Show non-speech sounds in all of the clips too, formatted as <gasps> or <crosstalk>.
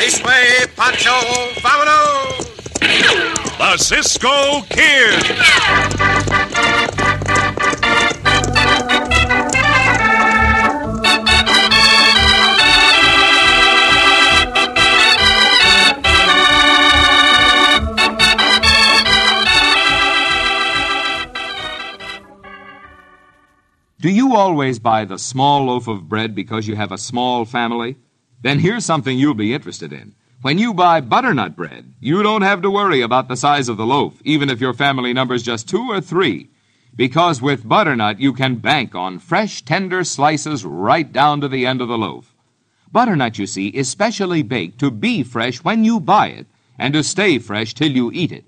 This way, Pancho. Vámonos. The Cisco Kid. Do you always buy the small loaf of bread because you have a small family? Then here's something you'll be interested in. When you buy butternut bread, you don't have to worry about the size of the loaf, even if your family number's just two or three. Because with butternut, you can bank on fresh, tender slices right down to the end of the loaf. Butternut, you see, is specially baked to be fresh when you buy it and to stay fresh till you eat it.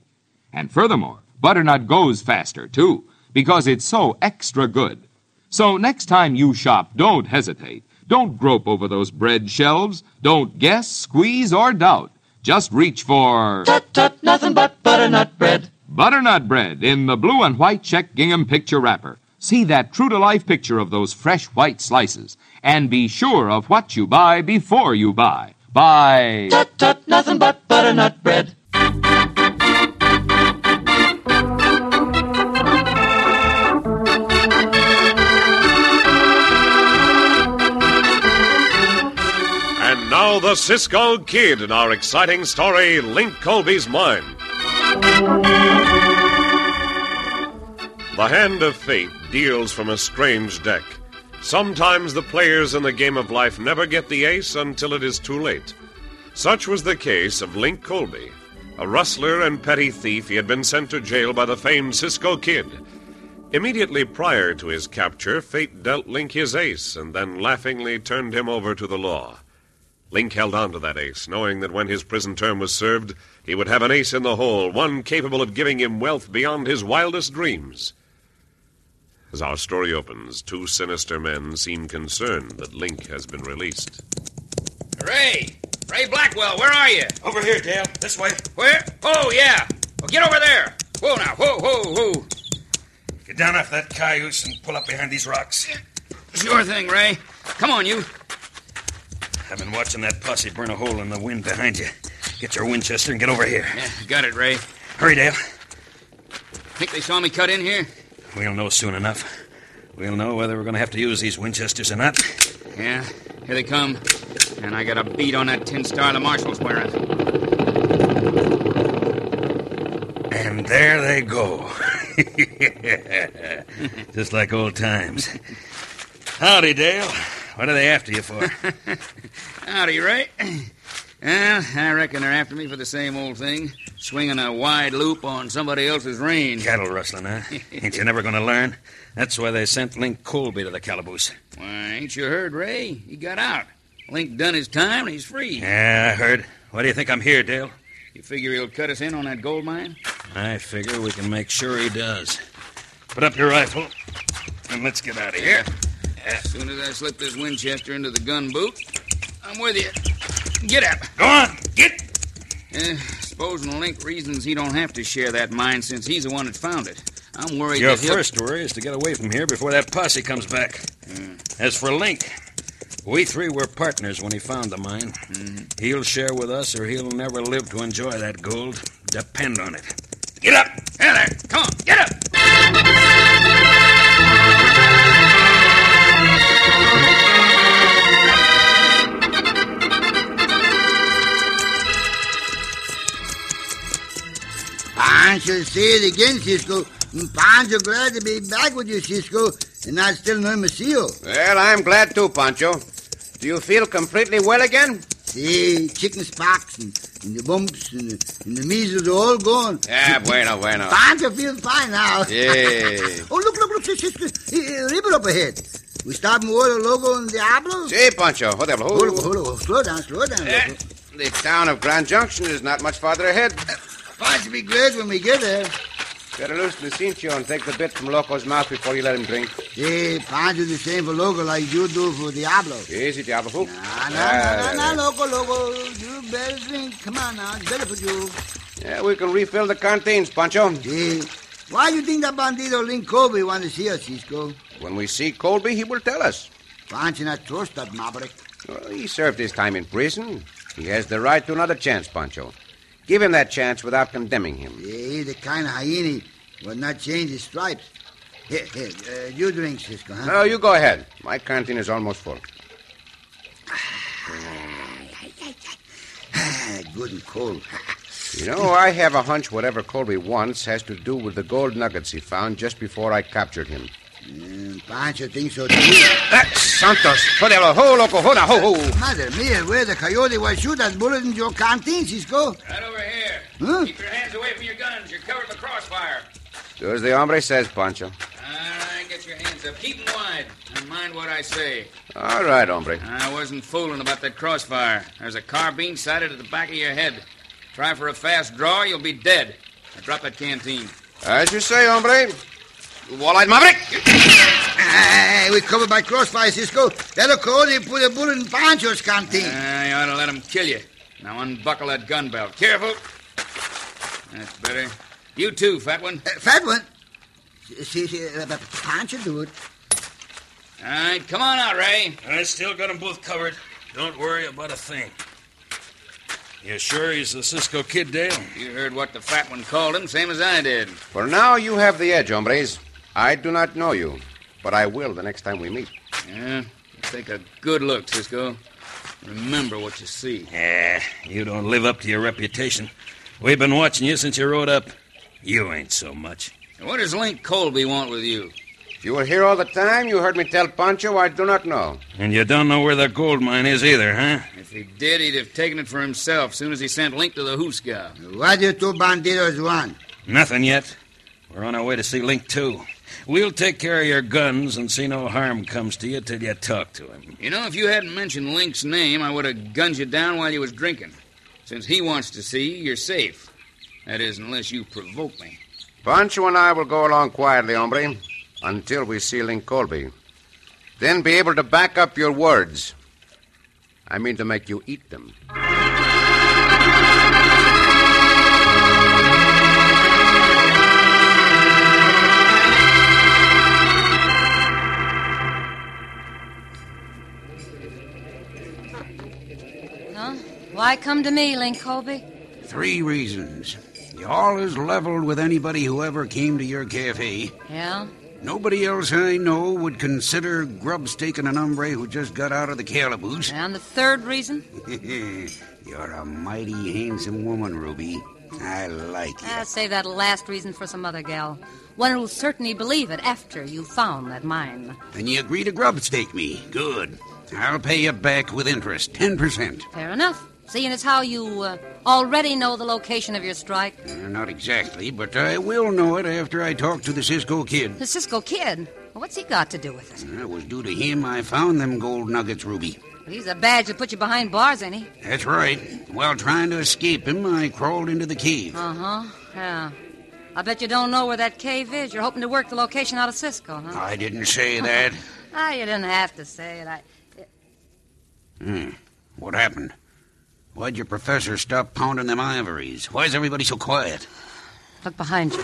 And furthermore, butternut goes faster, too, because it's so extra good. So next time you shop, don't hesitate. Don't grope over those bread shelves. Don't guess, squeeze, or doubt. Just reach for Tut tut, nothing but butternut bread. butternut bread in the blue and white check gingham picture wrapper. See that true to life picture of those fresh white slices. And be sure of what you buy before you buy. Buy. Tut tut, nothing but butternut bread. Now the Cisco Kid in our exciting story, Link Colby's Mine. The hand of fate deals from a strange deck. Sometimes the players in the game of life never get the ace until it is too late. Such was the case of Link Colby. A rustler and petty thief, he had been sent to jail by the famed Cisco Kid. Immediately prior to his capture, fate dealt Link his ace and then laughingly turned him over to the law. Link held on to that ace, knowing that when his prison term was served, he would have an ace in the hole, one capable of giving him wealth beyond his wildest dreams. As our story opens, two sinister men seem concerned that Link has been released. Ray. Ray Blackwell, where are you? Over here, Dale. This way. Where? Oh, yeah. Well, get over there. Whoa, now. Whoa, whoa, whoa. Get down off that cayuse and pull up behind these rocks. It's your thing, Ray. Come on, you. I've been watching that posse burn a hole in the wind behind you. Get your Winchester and get over here. Yeah, got it, Ray. Hurry, Dale. Think they saw me cut in here? We'll know soon enough. We'll know whether we're going to have to use these Winchesters or not. Yeah, here they come. And I got a beat on that tin star the marshal's wearing. And there they go. <laughs> Just like old times. Howdy, Dale. What are they after you for? <laughs> Howdy, Ray. <clears throat> Well, I reckon they're after me for the same old thing. Swinging a wide loop on somebody else's range. Cattle rustling, huh? Ain't you never going to learn? That's why they sent Link Colby to the calaboose. Why, ain't you heard, Ray? He got out. Link done his time and he's free. Yeah, I heard. Why do you think I'm here, Dale? You figure he'll cut us in on that gold mine? I figure we can make sure he does. Put up your rifle, and let's get out of here. As soon as I slip this Winchester into the gun boot, I'm with you. Get up. Go on, get. Uh, supposing Link reasons he don't have to share that mine since he's the one that found it. I'm worried Your first worry is to get away from here before that posse comes back. As for Link, we three were partners when he found the mine. He'll share with us, or he'll never live to enjoy that gold. Depend on it. Get up! Here there. Come on, get up. Pancho say it again, Cisco. Pancho glad to be back with you, Cisco, and I still know Macio. Well, I'm glad too, Pancho. Do you feel completely well again? The chicken spots and, and the bumps and the, and the measles are all gone. Yeah, bueno, bueno. Pancho feels fine now. Yeah. <laughs> oh, look, look, look, Cisco. Uh, river up ahead. We stop and water Loco and Diablo. Sí, Pancho. Hold up. Hold on, hold on. Slow down, slow down. Eh, the town of Grand Junction is not much farther ahead. Pancho be great when we get there. Better loosen the cincho and take the bit from Loco's mouth before you let him drink. Hey, Pancho the same for Loco like you do for Diablo. Easy, Diablo. Nah, nah, nah, ah, nah, nah, Loco, Loco. You better drink. Come on now, it's better for you. Yeah, we can refill the canteens, Pancho. Hey, why do you think that bandito Link Colby want to see us, Cisco? When we see Colby, he will tell us. Pancho not trust that maverick. Well, he served his time in prison. He has the right to another chance, Pancho. Give him that chance without condemning him. He's the kind of hyena will not change his stripes. Here, here, uh, you drink, Cisco, huh? No, you go ahead. My canteen is almost full. <sighs> Good and cold. <laughs> You know, I have a hunch whatever Colby wants has to do with the gold nuggets he found just before I captured him. Mm, Pancho thinks so too. Ah, Santos! Podelo, ho, loco, ho, na, ho, ho! Madre mia, where the coyote was shoot that bullet in your canteen, Cisco? Right over here. Huh? Keep your hands away from your guns. You're covered with crossfire. Do as the hombre says, Pancho. All right, get your hands up. Keep them wide. And mind what I say. All right, hombre. I wasn't fooling about that crossfire. There's a carbine sighted at the back of your head. Try for a fast draw, you'll be dead. Now drop that canteen. As you say, hombre. Wall-eyed maverick! Hey, we covered by crossfire, Cisco. That coyote put a bullet in Pancho's canteen. I ought to let him kill you. Now unbuckle that gun belt. Careful. That's better. You too, fat one. Uh, fat one. See, see, uh, but Pancho do it. All right, come on out, Ray. I still got them both covered. Don't worry about a thing. You sure he's the Cisco Kid, Dale? You heard what the fat one called him, same as I did. For now, you have the edge, hombres. I do not know you, but I will the next time we meet. Yeah? Take a good look, Cisco. Remember what you see. Yeah, you don't live up to your reputation. We've been watching you since you rode up. You ain't so much. What does Link Colby want with you? If you were here all the time, you heard me tell Pancho I do not know. And you don't know where the gold mine is either, huh? If he did, he'd have taken it for himself soon as he sent Link to the Huska. What do two banditos want? Nothing yet. We're on our way to see Link, too. We'll take care of your guns and see no harm comes to you till you talk to him. You know, if you hadn't mentioned Link's name, I would have gunned you down while you was drinking. Since he wants to see you, you're safe. That is, unless you provoke me. Pancho and I will go along quietly, hombre, until we see Link Colby. Then be able to back up your words. I mean to make you eat them. Why come to me, Link Colby? Three reasons. You always leveled with anybody who ever came to your cafe. Yeah? Nobody else I know would consider grub staking an hombre who just got out of the calaboose. And the third reason? <laughs> You're a mighty handsome woman, Ruby. I like you. I'll save that last reason for some other gal. One who'll certainly believe it after you've found that mine. And you agree to grubstake me. Good. I'll pay you back with interest. Ten percent. Fair enough. Seeing as how you uh, already know the location of your strike. Uh, not exactly, but I will know it after I talk to the Cisco kid. The Cisco Kid? What's he got to do with it? It was due to him I found them gold nuggets, Ruby. He's a badge to put you behind bars, ain't he? That's right. While trying to escape him, I crawled into the cave. Uh huh. Yeah. I bet you don't know where that cave is. You're hoping to work the location out of Cisco, huh? I didn't say that. <laughs> Ah, you didn't have to say it. I. Hmm. What happened? Why'd your professor stop pounding them ivories? Why's everybody so quiet? Look behind you.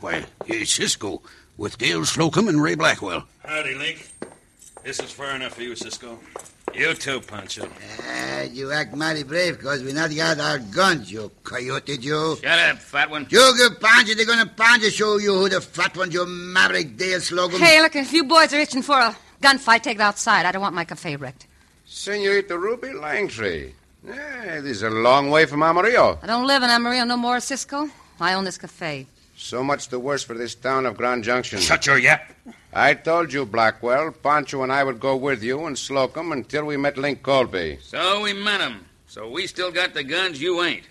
Why, it's Cisco with Dale Slocum and Ray Blackwell. Howdy, Link. This is far enough for you, Cisco. You too, Pancho. Ah, you act mighty brave because we not got our guns, you coyote Joe. Shut up, fat one. You give Pancho, they're gonna Pancho show you who the fat one, you maverick Dale Slocum. Hey, look, if you boys are itching for a gunfight, take it outside. I don't want my cafe wrecked. Senorita Ruby Langtree. Yeah, this is a long way from Amarillo. I don't live in Amarillo no more, Cisco. I own this cafe. So much the worse for this town of Grand Junction. Shut your yap. I told you, Blackwell, Pancho and I would go with you and Slocum until we met Link Colby. So we met him. So we still got the guns, you ain't.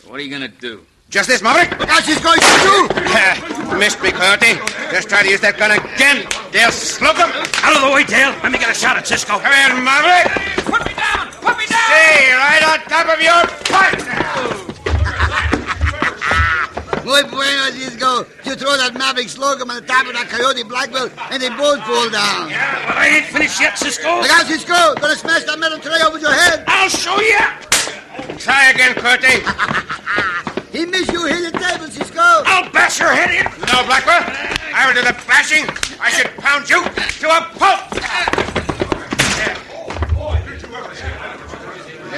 So what are you gonna do? Just this, Maverick! That's his going to do! Missed me, Coyote. Just try to use that gun again. Dale Slocum! Out of the way, Dale. Let me get a shot at Cisco. Come here, Maverick! Put me down! Put me down! See, right on top of your partner. Muy bueno, Cisco. You throw that Maverick Slocum on the top of that Coyote Blackwell, and they both fall down. Yeah, but I ain't finished yet, Cisco. Look out, Cisco. Gonna smash that metal tray over your head. I'll show you. Try again, Curty. <laughs> He missed you. Hit the table, Cisco. I'll bash your head in. No, Blackwell. I will do the bashing. I should pound you to a pulp.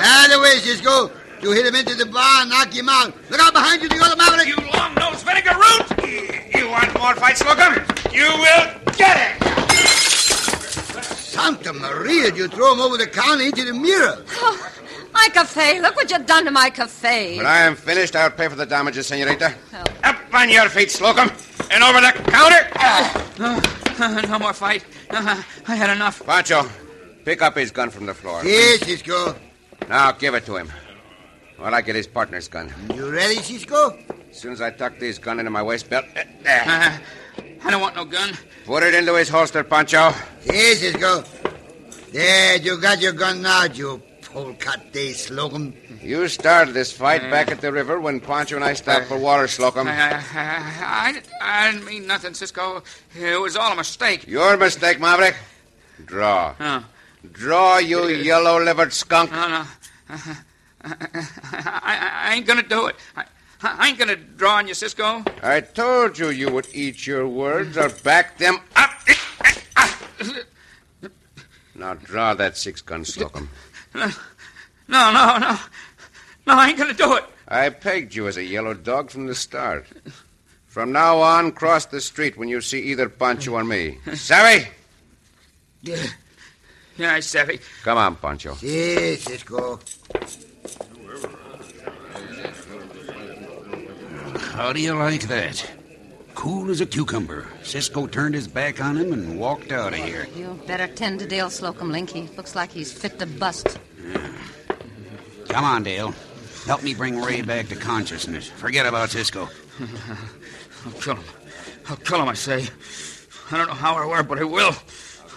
The other way, Cisco. You hit him into the bar and knock him out. Look out behind you, the other Maverick. You long-nosed vinegar root. You want more fight, Slocum? You will get it. Santa Maria, you throw him over the counter into the mirror. Oh, my cafe. Look what you've done to my cafe. When I am finished, I'll pay for the damages, senorita. Up on your feet, Slocum, and over the counter. no more fight. Uh, I had enough. Pancho, pick up his gun from the floor. Yes, Cisco. Now give it to him. While I get his partner's gun. You ready, Cisco? As soon as I tuck this gun into my waist belt. uh, There. Uh, <laughs> I don't want no gun. Put it into his holster, Pancho. Yes, Cisco. There, you got your gun now, you polecat Dale Slocum. You started this fight back at the river when Pancho and I stopped for water, Slocum. I, I, I, didn't mean nothing, Cisco. It was all a mistake. Your mistake, Maverick. Draw. Draw, you yellow-livered skunk. no, no. I, I, I ain't gonna do it. I, I ain't gonna draw on you, Cisco. I told you you would eat your words or back them up. Now draw that six-gun, Slocum. No, no, no. No, I ain't gonna do it. I pegged you as a yellow dog from the start. From now on, cross the street when you see either Pancho or me. Savvy? Yeah, yeah I savvy. Come on, Pancho. Yes, Cisco. How do you like that? Cool as a cucumber. Cisco turned his back on him and walked out of here. You better tend to Dale Slocum, Linky. Looks like he's fit to bust. Ah. Come on, Dale. Help me bring Ray back to consciousness. Forget about Cisco. <laughs> I'll kill him. I'll kill him, I say. I don't know how or where, but I will.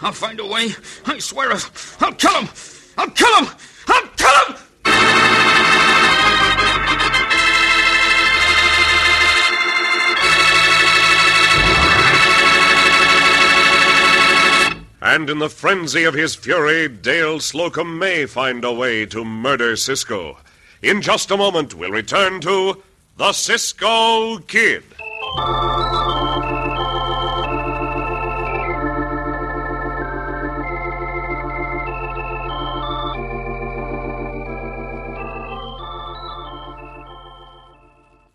I'll find a way. I swear it. I'll kill him. I'll kill him. I'll kill him. And in the frenzy of his fury, Dale Slocum may find a way to murder Cisco. In just a moment, we'll return to The Cisco Kid.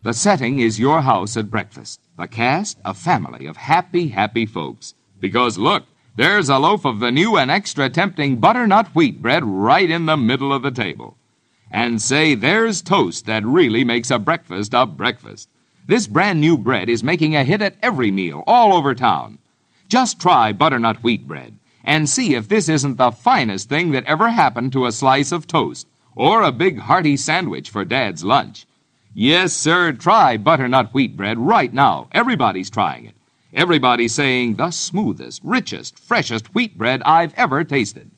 The setting is your house at breakfast. The cast, a family of happy, happy folks. Because look, there's a loaf of the new and extra tempting butternut wheat bread right in the middle of the table. And say, there's toast that really makes a breakfast a breakfast. This brand new bread is making a hit at every meal all over town. Just try butternut wheat bread and see if this isn't the finest thing that ever happened to a slice of toast or a big hearty sandwich for Dad's lunch. Yes, sir, try butternut wheat bread right now. Everybody's trying it. Everybody's saying the smoothest, richest, freshest wheat bread I've ever tasted.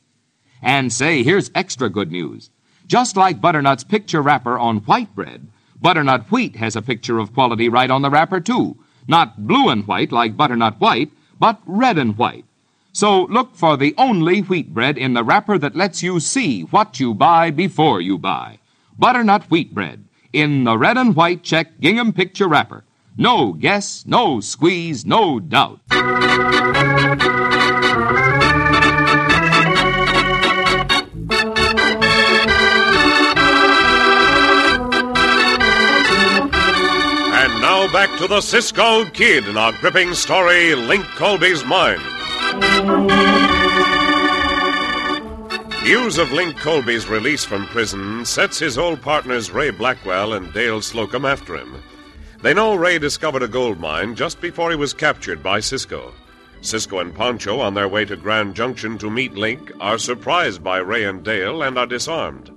And say, here's extra good news. Just like Butternut's picture wrapper on white bread, Butternut Wheat has a picture of quality right on the wrapper, too. Not blue and white like Butternut White, but red and white. So look for the only wheat bread in the wrapper that lets you see what you buy before you buy. Butternut Wheat Bread in the red and white check gingham picture wrapper. No guess, no squeeze, no doubt. And now back to the Cisco Kid in our gripping story, Link Colby's Mine. News of Link Colby's release from prison sets his old partners Ray Blackwell and Dale Slocum after him. They know Ray discovered a gold mine just before he was captured by Cisco. Cisco and Pancho, on their way to Grand Junction to meet Link, are surprised by Ray and Dale and are disarmed.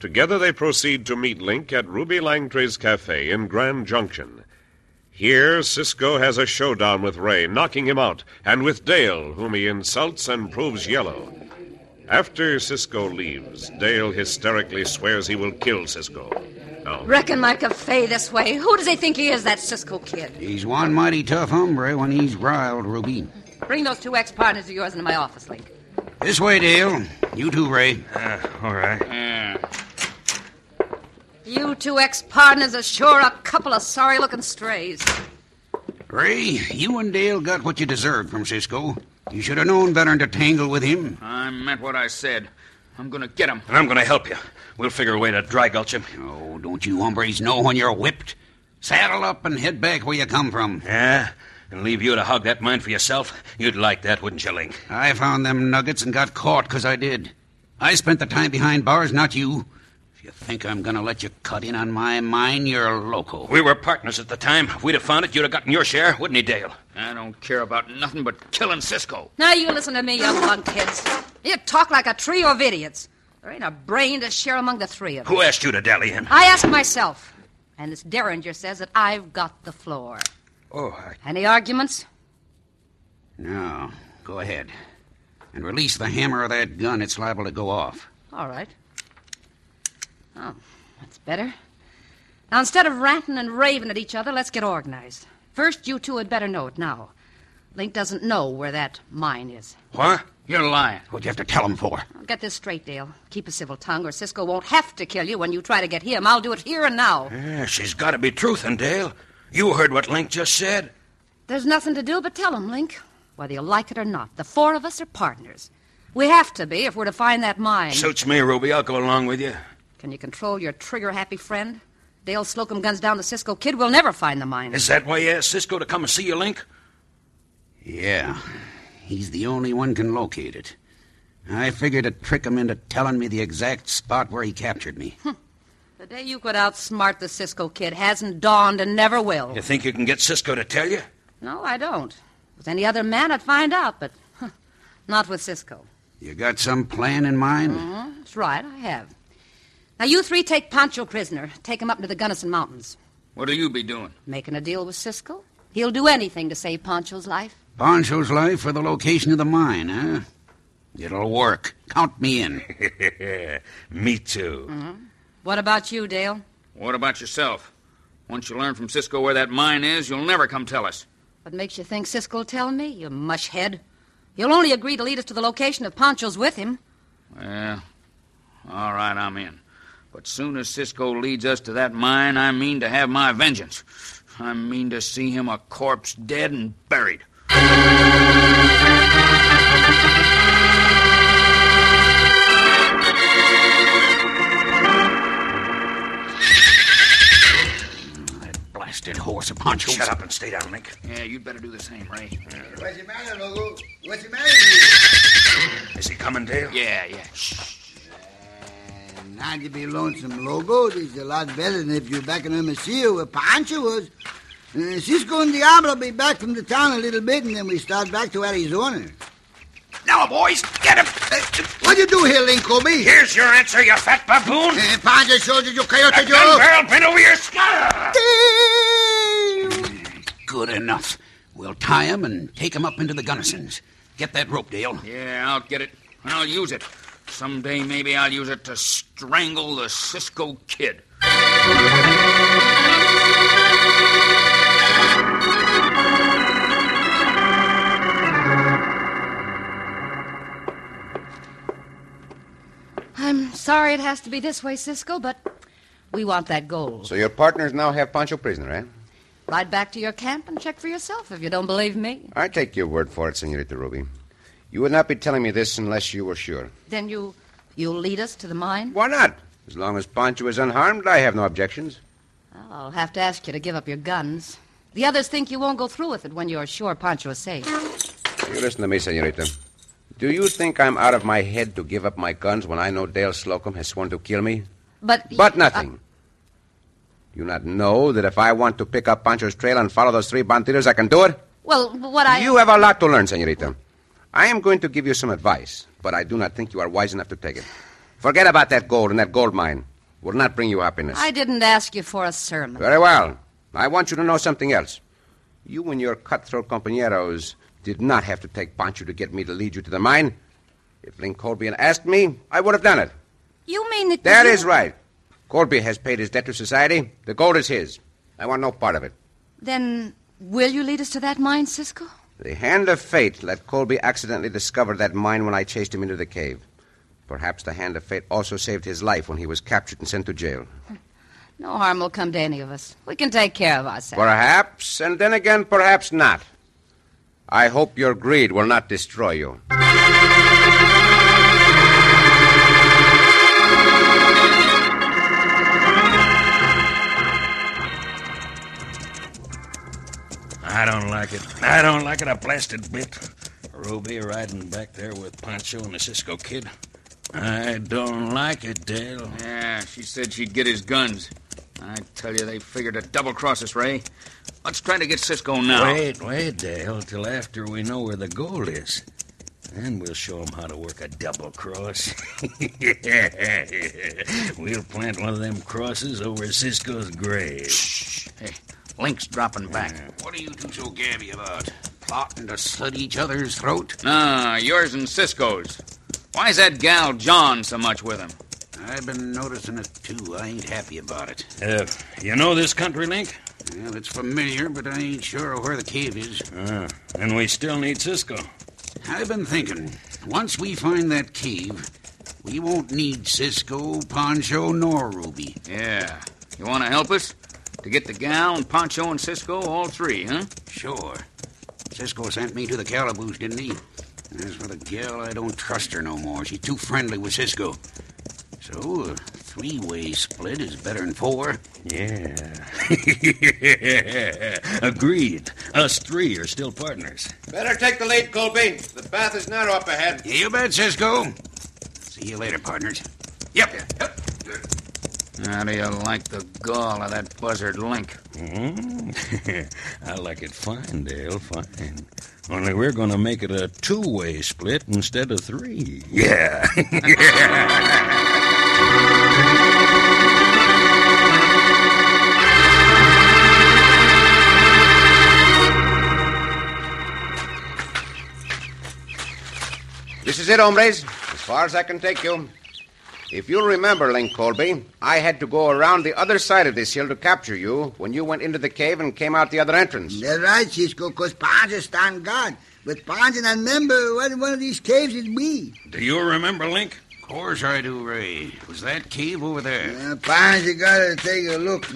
Together they proceed to meet Link at Ruby Langtry's Cafe in Grand Junction. Here, Cisco has a showdown with Ray, knocking him out, and with Dale, whom he insults and proves yellow. After Cisco leaves, Dale hysterically swears he will kill Cisco. Now, Reckon my cafe this way. Who does he think he is, that Cisco kid? He's one mighty tough hombre when he's riled, Ruby. Bring those two ex-partners of yours into my office, Link. This way, Dale. You too, Ray. Uh, all right. You two ex-partners are sure a couple of sorry-looking strays. Ray, you and Dale got what you deserved from Cisco. You should have known better than to tangle with him. I meant what I said. I'm gonna get him. And I'm going to help you. We'll figure a way to dry gulch him. Oh, don't you hombres know when you're whipped? Saddle up and head back where you come from. Yeah? And leave you to hog that mine for yourself? You'd like that, wouldn't you, Link? I found them nuggets and got caught 'cause I did. I spent the time behind bars, not you. If you think I'm gonna let you cut in on my mine, you're a loco. We were partners at the time. If we'd have found it, you'd have gotten your share, wouldn't he, Dale? I don't care about nothing but killing Cisco. Now you listen to me, you lunkheads. You talk like a trio of idiots. There ain't a brain to share among the three of you. Who asked you to dally in? I asked myself, and this Derringer says that I've got the floor. Oh, I... Any arguments? No, go ahead. And release the hammer of that gun. It's liable to go off. All right. Oh, that's better. Now, instead of ranting and raving at each other, let's get organized. First, you two had better know it now. Link doesn't know where that mine is. What? You're lying. What'd you have to tell him for? I'll get this straight, Dale. Keep a civil tongue, or Cisco won't have to kill you when you try to get him. I'll do it here and now. Yeah, she's got to be truthing, Dale. You heard what Link just said. There's nothing to do but tell him, Link. Whether you like it or not, the four of us are partners. We have to be if we're to find that mine. Suits me, Ruby. I'll go along with you. Can you control your trigger-happy friend? Dale Slocum guns down the Cisco kid. We'll never find the mine. Is that why you asked Cisco to come and see you, Link? Yeah. He's the only one can locate it. I figured to trick him into telling me the exact spot where he captured me. The day you could outsmart the Cisco kid hasn't dawned and never will. You think you can get Cisco to tell you? No, I don't. With any other man, I'd find out, but huh, not with Cisco. You got some plan in mind? Uh-huh. That's right, I have. Now, you three take Pancho prisoner. Take him up into the Gunnison Mountains. What'll you be doing? Making a deal with Cisco. He'll do anything to save Pancho's life. Pancho's life for the location of the mine, huh? It'll work. Count me in. <laughs> me too. Mm-hmm. What about you, Dale? What about yourself? Once you learn from Cisco where that mine is, you'll never come tell us. What makes you think Cisco'll tell me, you mushhead? He'll only agree to lead us to the location if Pancho's with him. Well, all right, I'm in. But soon as Cisco leads us to that mine, I mean to have my vengeance. I mean to see him a corpse dead and buried. That blasted horse of Pancho's. Shut up and stay down, Link. Yeah, you'd better do the same, Ray. What's the matter, Loco? What's the matter with you? Is he coming, Dale? Yeah, yeah. Not to be lonesome, Loco. This is a lot better than if you're back in Hermosillo where Pancho was. Uh, Cisco and Diablo will be back from the town a little bit, and then we start back to Arizona. Now, boys, get him! What do you do here, Link Colby? Here's your answer, you fat baboon! Uh, Pancho soldier, you coyote, That you. gun barrel bent over your skull! Good enough. We'll tie him and take him up into the Gunnisons. Get that rope, Dale. Yeah, I'll get it. And I'll use it. Someday maybe I'll use it to strangle the Cisco kid. I'm sorry it has to be this way, Cisco, but we want that gold. So your partners now have Pancho prisoner, eh? Ride back to your camp and check for yourself if you don't believe me. I take your word for it, Senorita Ruby. You would not be telling me this unless you were sure. Then you you'll lead us to the mine? Why not? As long as Pancho is unharmed, I have no objections. I'll have to ask you to give up your guns. The others think you won't go through with it when you're sure Pancho is safe. You listen to me, Senorita. Do you think I'm out of my head to give up my guns when I know Dale Slocum has sworn to kill me? But But uh, nothing. you not know that if I want to pick up Pancho's trail and follow those three bandidos, I can do it? well, what I You have a lot to learn, Senorita. I am going to give you some advice, but I do not think you are wise enough to take it. Forget about that gold and that gold mine. Will not bring you happiness. I didn't ask you for a sermon. Very well. I want you to know something else. You and your cutthroat compañeros did not have to take Pancho to get me to lead you to the mine. If Link Colby had asked me, I would have done it. You mean that. That you... is right. Colby has paid his debt to society. The gold is his. I want no part of it. Then will you lead us to that mine, Cisco? The hand of fate let Colby accidentally discover that mine when I chased him into the cave. Perhaps the hand of fate also saved his life when he was captured and sent to jail. No harm will come to any of us. We can take care of ourselves. Perhaps, and then again, perhaps not. I hope your greed will not destroy you. I don't like it. I don't like it a blasted bit. Ruby riding back there with Pancho and the Cisco kid. I don't like it, Dale. Yeah, she said she'd get his guns. I tell you, they figured to double cross us, Ray. Let's try to get Cisco now. Wait, wait, Dale, till after we know where the gold is. Then we'll show show 'em how to work a double cross. <laughs> we'll plant one of them crosses over Cisco's grave. Shh. Hey, Link's dropping back. What are you two so gabby about? Plotting to slit each other's throat? Nah, yours and Cisco's. Why's that gal John so much with him? I've been noticing it too. I ain't happy about it. Uh, you know this country, Link? Well, it's familiar, but I ain't sure of where the cave is. Uh, and we still need Cisco. I've been thinking. Once we find that cave, we won't need Cisco, Pancho, nor Ruby. Yeah. You want to help us? To get the gal and Pancho and Cisco, all three, huh? Sure. Cisco sent me to the calaboose, didn't he? As for the gal, I don't trust her no more. She's too friendly with Cisco. So, a three way split is better than four. Yeah. <laughs> Agreed. Us three are still partners. Better take the lead, Colby. The path is narrow up ahead. You bet, Cisco. See you later, partners. Yep. yep. How do you like the gall of that buzzard Link? Mm. <laughs> I like it fine, Dale, fine. Only we're going to make it a two way split instead of three. Yeah. <laughs> This is it, hombres. As far as I can take you. If you'll remember, Link Colby, I had to go around the other side of this hill to capture you when you went into the cave and came out the other entrance. That's right, Cisco, because Pancho stand guard. But Pancho not remember what one of these caves is be. Do you remember, Link? Of course I do, Ray. Was that cave over there? Uh, Pancho gotta take a look.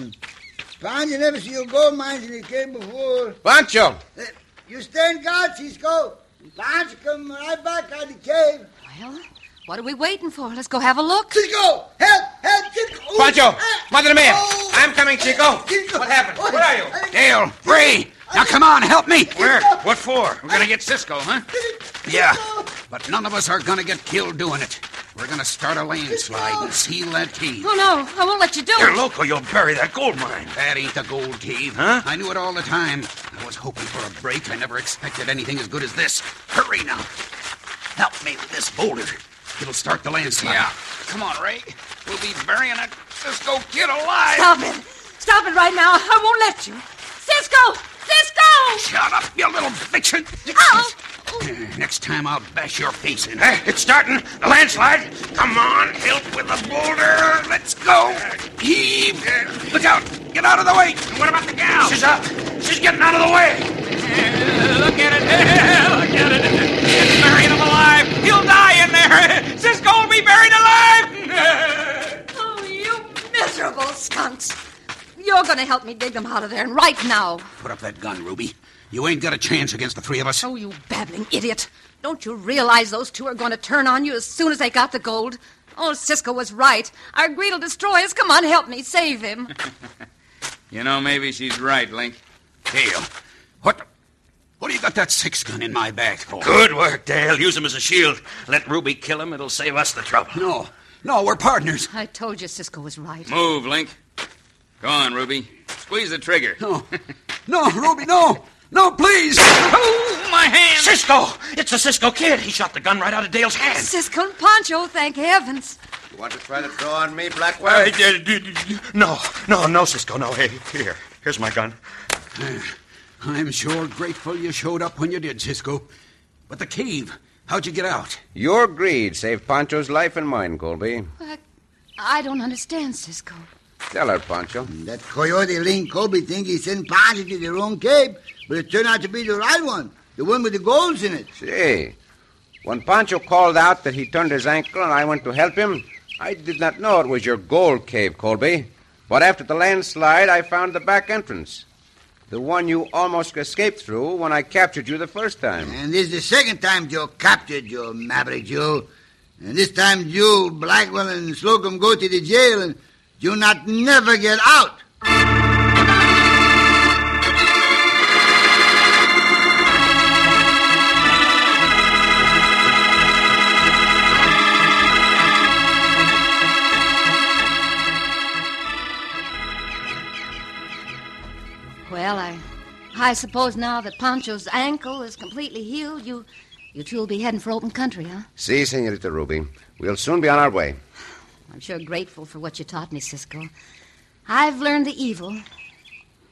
Pancho never see a gold mines in the cave before. Pancho! Uh, you stand guard, Cisco. Pancho come right back out of the cave. Well, what are we waiting for? Let's go have a look. Chico! Help! Help! Cisco! Ooh, Pancho! ah, Madre mia! oh, I'm coming, Chico! Cisco. What happened? Where are you? Dale, Ray, now come on, help me. Where? What for? We're gonna get Cisco, huh? Yeah, but none of us are gonna get killed doing it. We're gonna start a landslide and seal that cave. Oh, no, I won't let you do it. You're it. loco. You'll bury that gold mine. That ain't the gold cave. Huh? I knew it all the time. I was hoping for a break. I never expected anything as good as this. Hurry now. Help me with this boulder. It'll start the landslide. Yeah. Come on, Ray. We'll be burying that Cisco kid alive. Stop it. Stop it right now. I won't let you. Cisco! Cisco! Shut up, you little vixen. Ow! <clears throat> Next time I'll bash your face in. Hey, it's starting. The landslide. Come on, help with the boulder. Let's go. Heave! Look out! Get out of the way! What about the gal? She's up. She's getting out of the way. Look at it. Look at it. It's burying him alive. He'll die in there. Cisco will be buried alive. Oh, you miserable skunks. You're going to help me dig them out of there, and right now. Put up that gun, Ruby. You ain't got a chance against the three of us. Oh, you babbling idiot. Don't you realize those two are going to turn on you as soon as they got the gold? Oh, Cisco was right. Our greed will destroy us. Come on, help me. Save him. <laughs> You know, maybe she's right, Link. Dale, what? What do you got that six gun in my back for? Good work, Dale. Use him as a shield. Let Ruby kill him. It'll save us the trouble. No, no, we're partners. I told you Cisco was right. Move, Link. Go on, Ruby. Squeeze the trigger. No, no, Ruby, no, no, please. Oh, my hand! Cisco! It's the Cisco kid. He shot the gun right out of Dale's hand. Cisco and Pancho, thank heavens. You want to try to throw on me, Blackwell? no, no, no, Cisco, no. Hey, here. Here's my gun. I'm sure grateful you showed up when you did, Cisco. But the cave, How'd you get out? Your greed saved Pancho's life and mine, Colby. I don't understand, Cisco. Tell her, Pancho. That coyote Link Colby think he sent Pancho to the wrong cave, but it turned out to be the right one, the one with the golds in it. See, when Pancho called out that he turned his ankle and I went to help him, I did not know it was your gold cave, Colby. But after the landslide, I found the back entrance. The one you almost escaped through when I captured you the first time. And this is the second time Joe captured you, Maverick Joe. And this time Joe, Blackwell, and Slocum go to the jail, and you not never get out. Well, I, I suppose now that Pancho's ankle is completely healed, you, you two will be heading for open country, huh? See, Senorita Ruby. We'll soon be on our way. I'm sure grateful for what you taught me, Cisco. I've learned the evil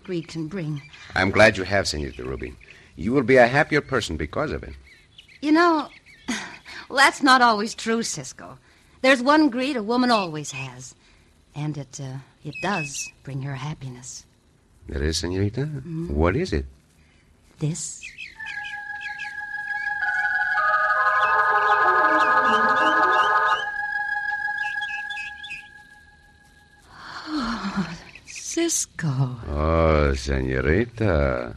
greed can bring. I'm glad you have, Senorita Ruby. You will be a happier person because of it. You know, <sighs> well, that's not always true, Cisco. There's one greed a woman always has, and it, uh, it does bring her happiness. That is, Senorita? What is it? This. <gasps> Cisco. Oh, Senorita.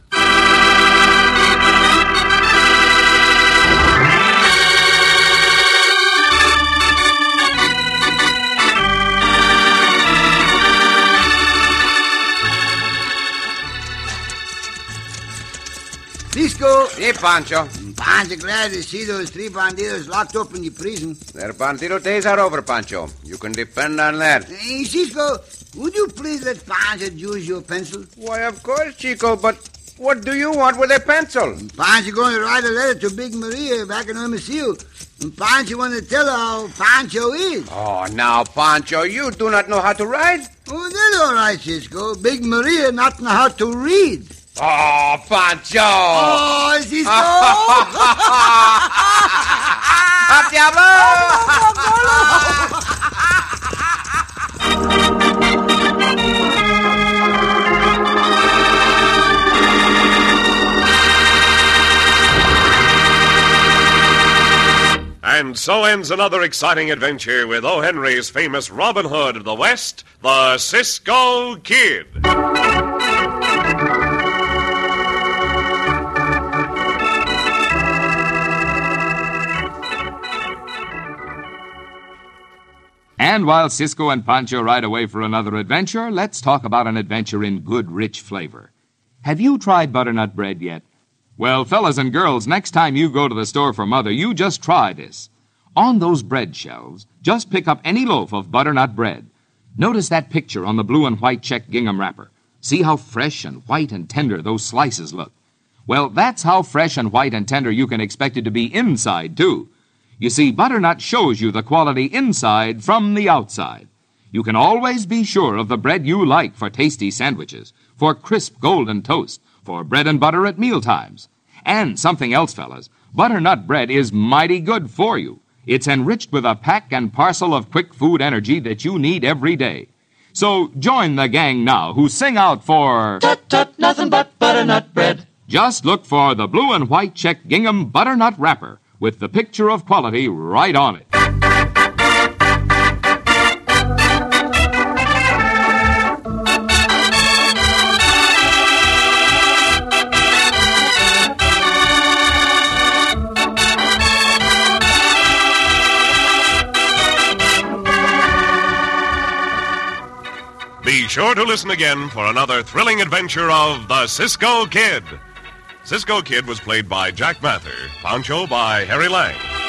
Cisco, Sí, Pancho. Pancho glad to see those three bandidos locked up in the prison. Their bandido days are over, Pancho. You can depend on that. Eh, hey, Cisco, would you please let Pancho use your pencil? Why, of course, Chico, but what do you want with a pencil? Pancho going to write a letter to Big Maria back in Hermosillo. And Pancho want to tell her how Pancho is. Oh, now, Pancho, you do not know how to write? Oh, that's all right, Cisco. Big Maria not know how to read. Oh, Pancho! Oh, Cisco! ¡A diablo! And so ends another exciting adventure with O. Henry's famous Robin Hood of the West, the Cisco Kid. And while Cisco and Pancho ride away for another adventure, let's talk about an adventure in good, rich flavor. Have you tried butternut bread yet? Well, fellas and girls, next time you go to the store for mother, you just try this. On those bread shelves, just pick up any loaf of butternut bread. Notice that picture on the blue and white check gingham wrapper. See how fresh and white and tender those slices look. Well, that's how fresh and white and tender you can expect it to be inside, too. You see, butternut shows you the quality inside from the outside. You can always be sure of the bread you like for tasty sandwiches, for crisp golden toast, for bread and butter at mealtimes. And something else, fellas. Butternut bread is mighty good for you. It's enriched with a pack and parcel of quick food energy that you need every day. So join the gang now who sing out for. Tut tut, nothing but butternut bread. Just look for the blue and white check gingham butternut wrapper with the picture of quality right on it. Be sure to listen again for another thrilling adventure of the Cisco Kid. Cisco Kid was played by Jack Mather, Pancho by Harry Lang.